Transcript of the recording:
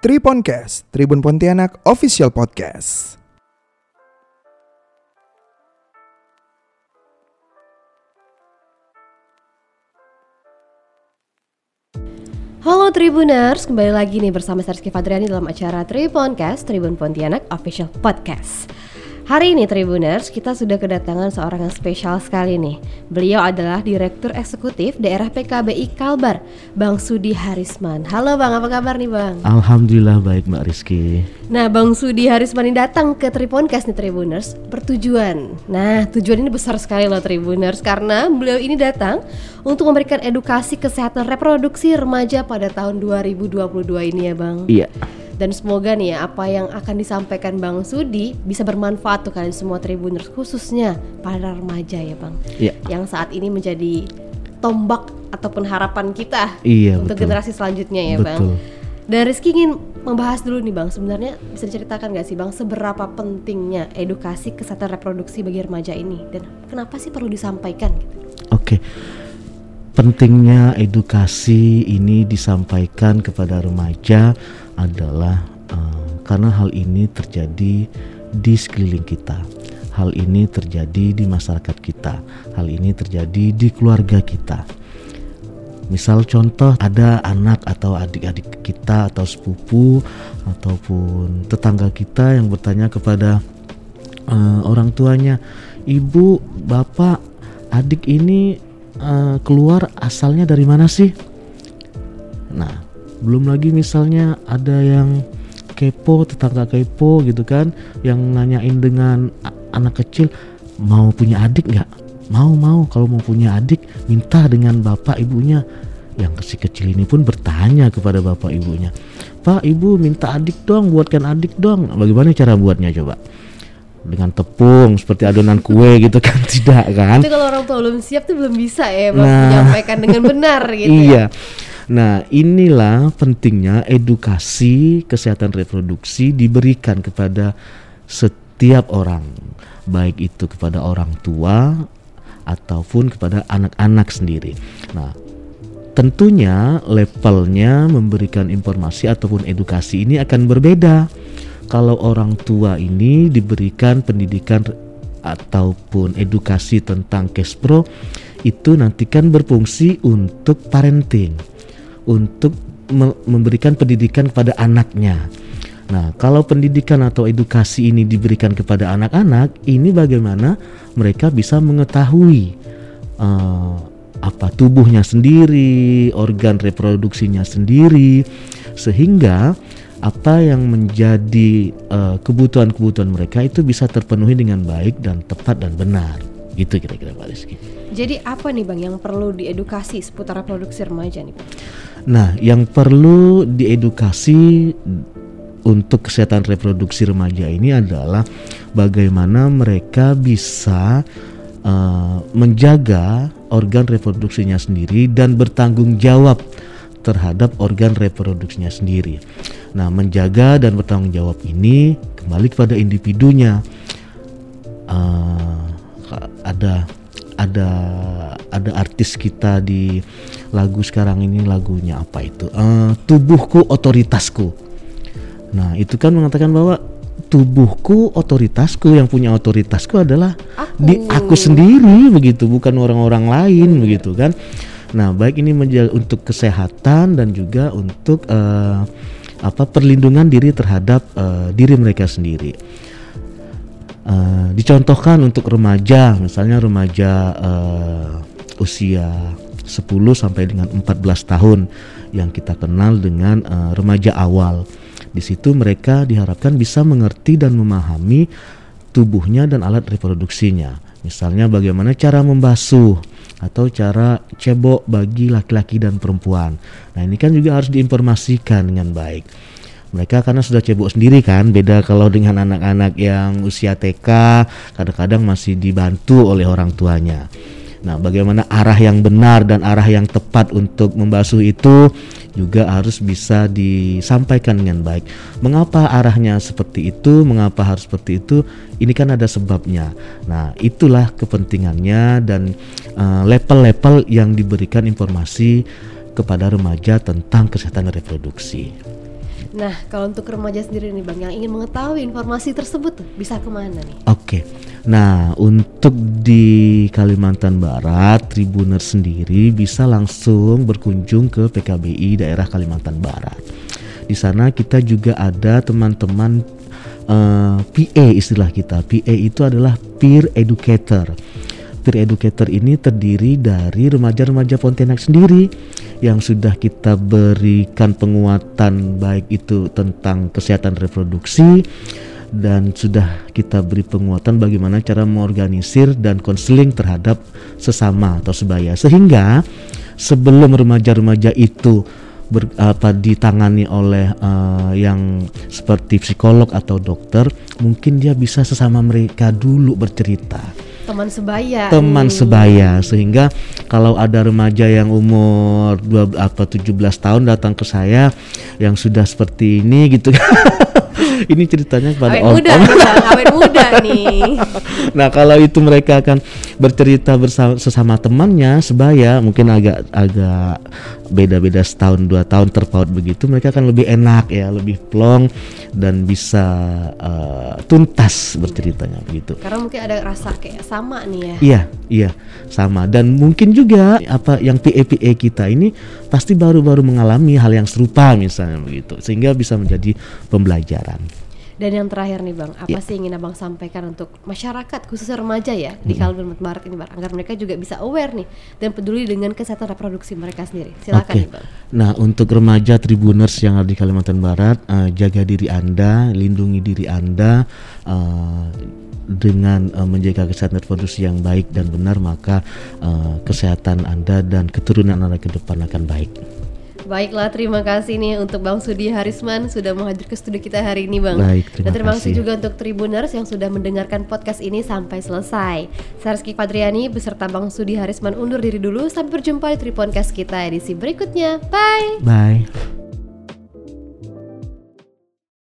Triponcast, Tribun Pontianak Official Podcast. Halo Tribuners, kembali lagi nih bersama Sarski Fadriani dalam acara Triponcast Tribun Pontianak Official Podcast. Hari ini Tribuners, kita sudah kedatangan seorang yang spesial sekali nih. Beliau adalah Direktur Eksekutif Daerah PKBI Kalbar, Bang Sudi Harisman. Halo Bang, apa kabar nih Bang? Alhamdulillah baik Mbak Rizky. Nah, Bang Sudi Harisman ini datang ke Triponcast nih Tribuners bertujuan. Nah, tujuan ini besar sekali loh Tribuners karena beliau ini datang untuk memberikan edukasi kesehatan reproduksi remaja pada tahun 2022 ini ya Bang. Iya. Dan semoga nih ya apa yang akan disampaikan Bang Sudi bisa bermanfaat tuh kalian semua Tribuners khususnya para remaja ya Bang. Iya. Yang saat ini menjadi tombak ataupun harapan kita Iya, untuk betul. generasi selanjutnya ya Bang. Betul. Dan Rizky ingin membahas dulu nih Bang, sebenarnya bisa diceritakan gak sih Bang seberapa pentingnya edukasi kesehatan reproduksi bagi remaja ini dan kenapa sih perlu disampaikan gitu? Oke. Pentingnya edukasi ini disampaikan kepada remaja adalah eh, karena hal ini terjadi di sekeliling kita. Hal ini terjadi di masyarakat kita. Hal ini terjadi di keluarga kita. Misal contoh ada anak atau adik-adik kita atau sepupu ataupun tetangga kita yang bertanya kepada eh, orang tuanya, "Ibu, Bapak, adik ini eh, keluar asalnya dari mana sih?" Nah, belum lagi misalnya ada yang kepo, tetangga kepo gitu kan, yang nanyain dengan anak kecil, "Mau punya adik nggak?" Mau mau kalau mau punya adik minta dengan bapak ibunya. Yang si kecil ini pun bertanya kepada bapak ibunya, Pak ibu minta adik dong, buatkan adik dong. Bagaimana cara buatnya coba? Dengan tepung seperti adonan kue gitu kan tidak kan? Itu kalau orang tua belum siap tuh belum bisa ya Nah. menyampaikan dengan benar gitu ya. Iya. Nah, inilah pentingnya edukasi kesehatan reproduksi diberikan kepada setiap orang, baik itu kepada orang tua ataupun kepada anak-anak sendiri. Nah, tentunya levelnya memberikan informasi ataupun edukasi ini akan berbeda. Kalau orang tua ini diberikan pendidikan ataupun edukasi tentang Kespro itu nanti kan berfungsi untuk parenting, untuk me- memberikan pendidikan kepada anaknya. Nah, kalau pendidikan atau edukasi ini diberikan kepada anak-anak, ini bagaimana mereka bisa mengetahui eh, apa tubuhnya sendiri, organ reproduksinya sendiri, sehingga apa yang menjadi eh, kebutuhan-kebutuhan mereka itu bisa terpenuhi dengan baik dan tepat dan benar. Gitu kira-kira Pak Rizky. Jadi apa nih Bang yang perlu diedukasi seputar reproduksi remaja nih? Nah, yang perlu diedukasi untuk kesehatan reproduksi remaja ini adalah bagaimana mereka bisa eh, menjaga organ reproduksinya sendiri dan bertanggung jawab terhadap organ reproduksinya sendiri. Nah, menjaga dan bertanggung jawab ini kembali kepada individunya. Eh, ada ada ada artis kita di lagu sekarang ini lagunya apa itu Eh, tubuhku otoritasku nah itu kan mengatakan bahwa tubuhku otoritasku yang punya otoritasku adalah di aku sendiri begitu bukan orang-orang lain begitu kan nah baik ini menjaga untuk kesehatan dan juga untuk eh, apa perlindungan diri terhadap eh, diri mereka sendiri. Eh, dicontohkan untuk remaja misalnya remaja eh, usia 10 sampai dengan 14 tahun yang kita kenal dengan eh, remaja awal. Di situ mereka diharapkan bisa mengerti dan memahami tubuhnya dan alat reproduksinya misalnya bagaimana cara membasuh atau cara cebok bagi laki-laki dan perempuan. Nah ini kan juga harus diinformasikan dengan baik. Mereka karena sudah cebok sendiri kan beda kalau dengan anak-anak yang usia TK kadang-kadang masih dibantu oleh orang tuanya nah bagaimana arah yang benar dan arah yang tepat untuk membasuh itu juga harus bisa disampaikan dengan baik mengapa arahnya seperti itu mengapa harus seperti itu ini kan ada sebabnya nah itulah kepentingannya dan eh, level-level yang diberikan informasi kepada remaja tentang kesehatan reproduksi Nah, kalau untuk remaja sendiri nih Bang yang ingin mengetahui informasi tersebut tuh bisa ke mana nih? Oke. Nah, untuk di Kalimantan Barat, Tribuner sendiri bisa langsung berkunjung ke PKBI daerah Kalimantan Barat. Di sana kita juga ada teman-teman uh, PA istilah kita. PA itu adalah peer educator. Peer educator ini terdiri dari remaja-remaja Pontianak sendiri yang sudah kita berikan penguatan baik itu tentang kesehatan reproduksi dan sudah kita beri penguatan bagaimana cara mengorganisir dan konseling terhadap sesama atau sebaya. Sehingga sebelum remaja-remaja itu ber, apa ditangani oleh uh, yang seperti psikolog atau dokter mungkin dia bisa sesama mereka dulu bercerita teman sebaya teman nih. sebaya sehingga kalau ada remaja yang umur dua apa 17 tahun datang ke saya yang sudah seperti ini gitu ini ceritanya kepada awet om, muda, om. awet muda nih. nah kalau itu mereka akan bercerita bersama sesama temannya sebaya mungkin agak agak beda-beda setahun dua tahun terpaut begitu mereka akan lebih enak ya lebih plong dan bisa uh, tuntas berceritanya begitu. Karena mungkin ada rasa kayak sama nih ya. Iya iya sama dan mungkin juga apa yang PA-PA kita ini pasti baru-baru mengalami hal yang serupa misalnya begitu sehingga bisa menjadi pembelajaran. Dan yang terakhir nih Bang, apa ya. sih ingin Abang sampaikan untuk masyarakat khususnya remaja ya di Kalimantan Barat ini Bang, agar mereka juga bisa aware nih dan peduli dengan kesehatan reproduksi mereka sendiri. Silakan okay. nih Bang. Nah, untuk remaja Tribuners yang ada di Kalimantan Barat, uh, jaga diri Anda, lindungi diri Anda uh, dengan uh, menjaga kesehatan reproduksi yang baik dan benar maka uh, kesehatan Anda dan keturunan Anda ke depan akan baik. Baiklah, terima kasih nih untuk Bang Sudi Harisman sudah menghadir ke studio kita hari ini, Bang. Baik, terima Dan terima kasih juga untuk Tribuners yang sudah mendengarkan podcast ini sampai selesai. Saya Rizky Fadriani beserta Bang Sudi Harisman undur diri dulu. Sampai berjumpa di Triponcast kita edisi berikutnya. Bye. Bye.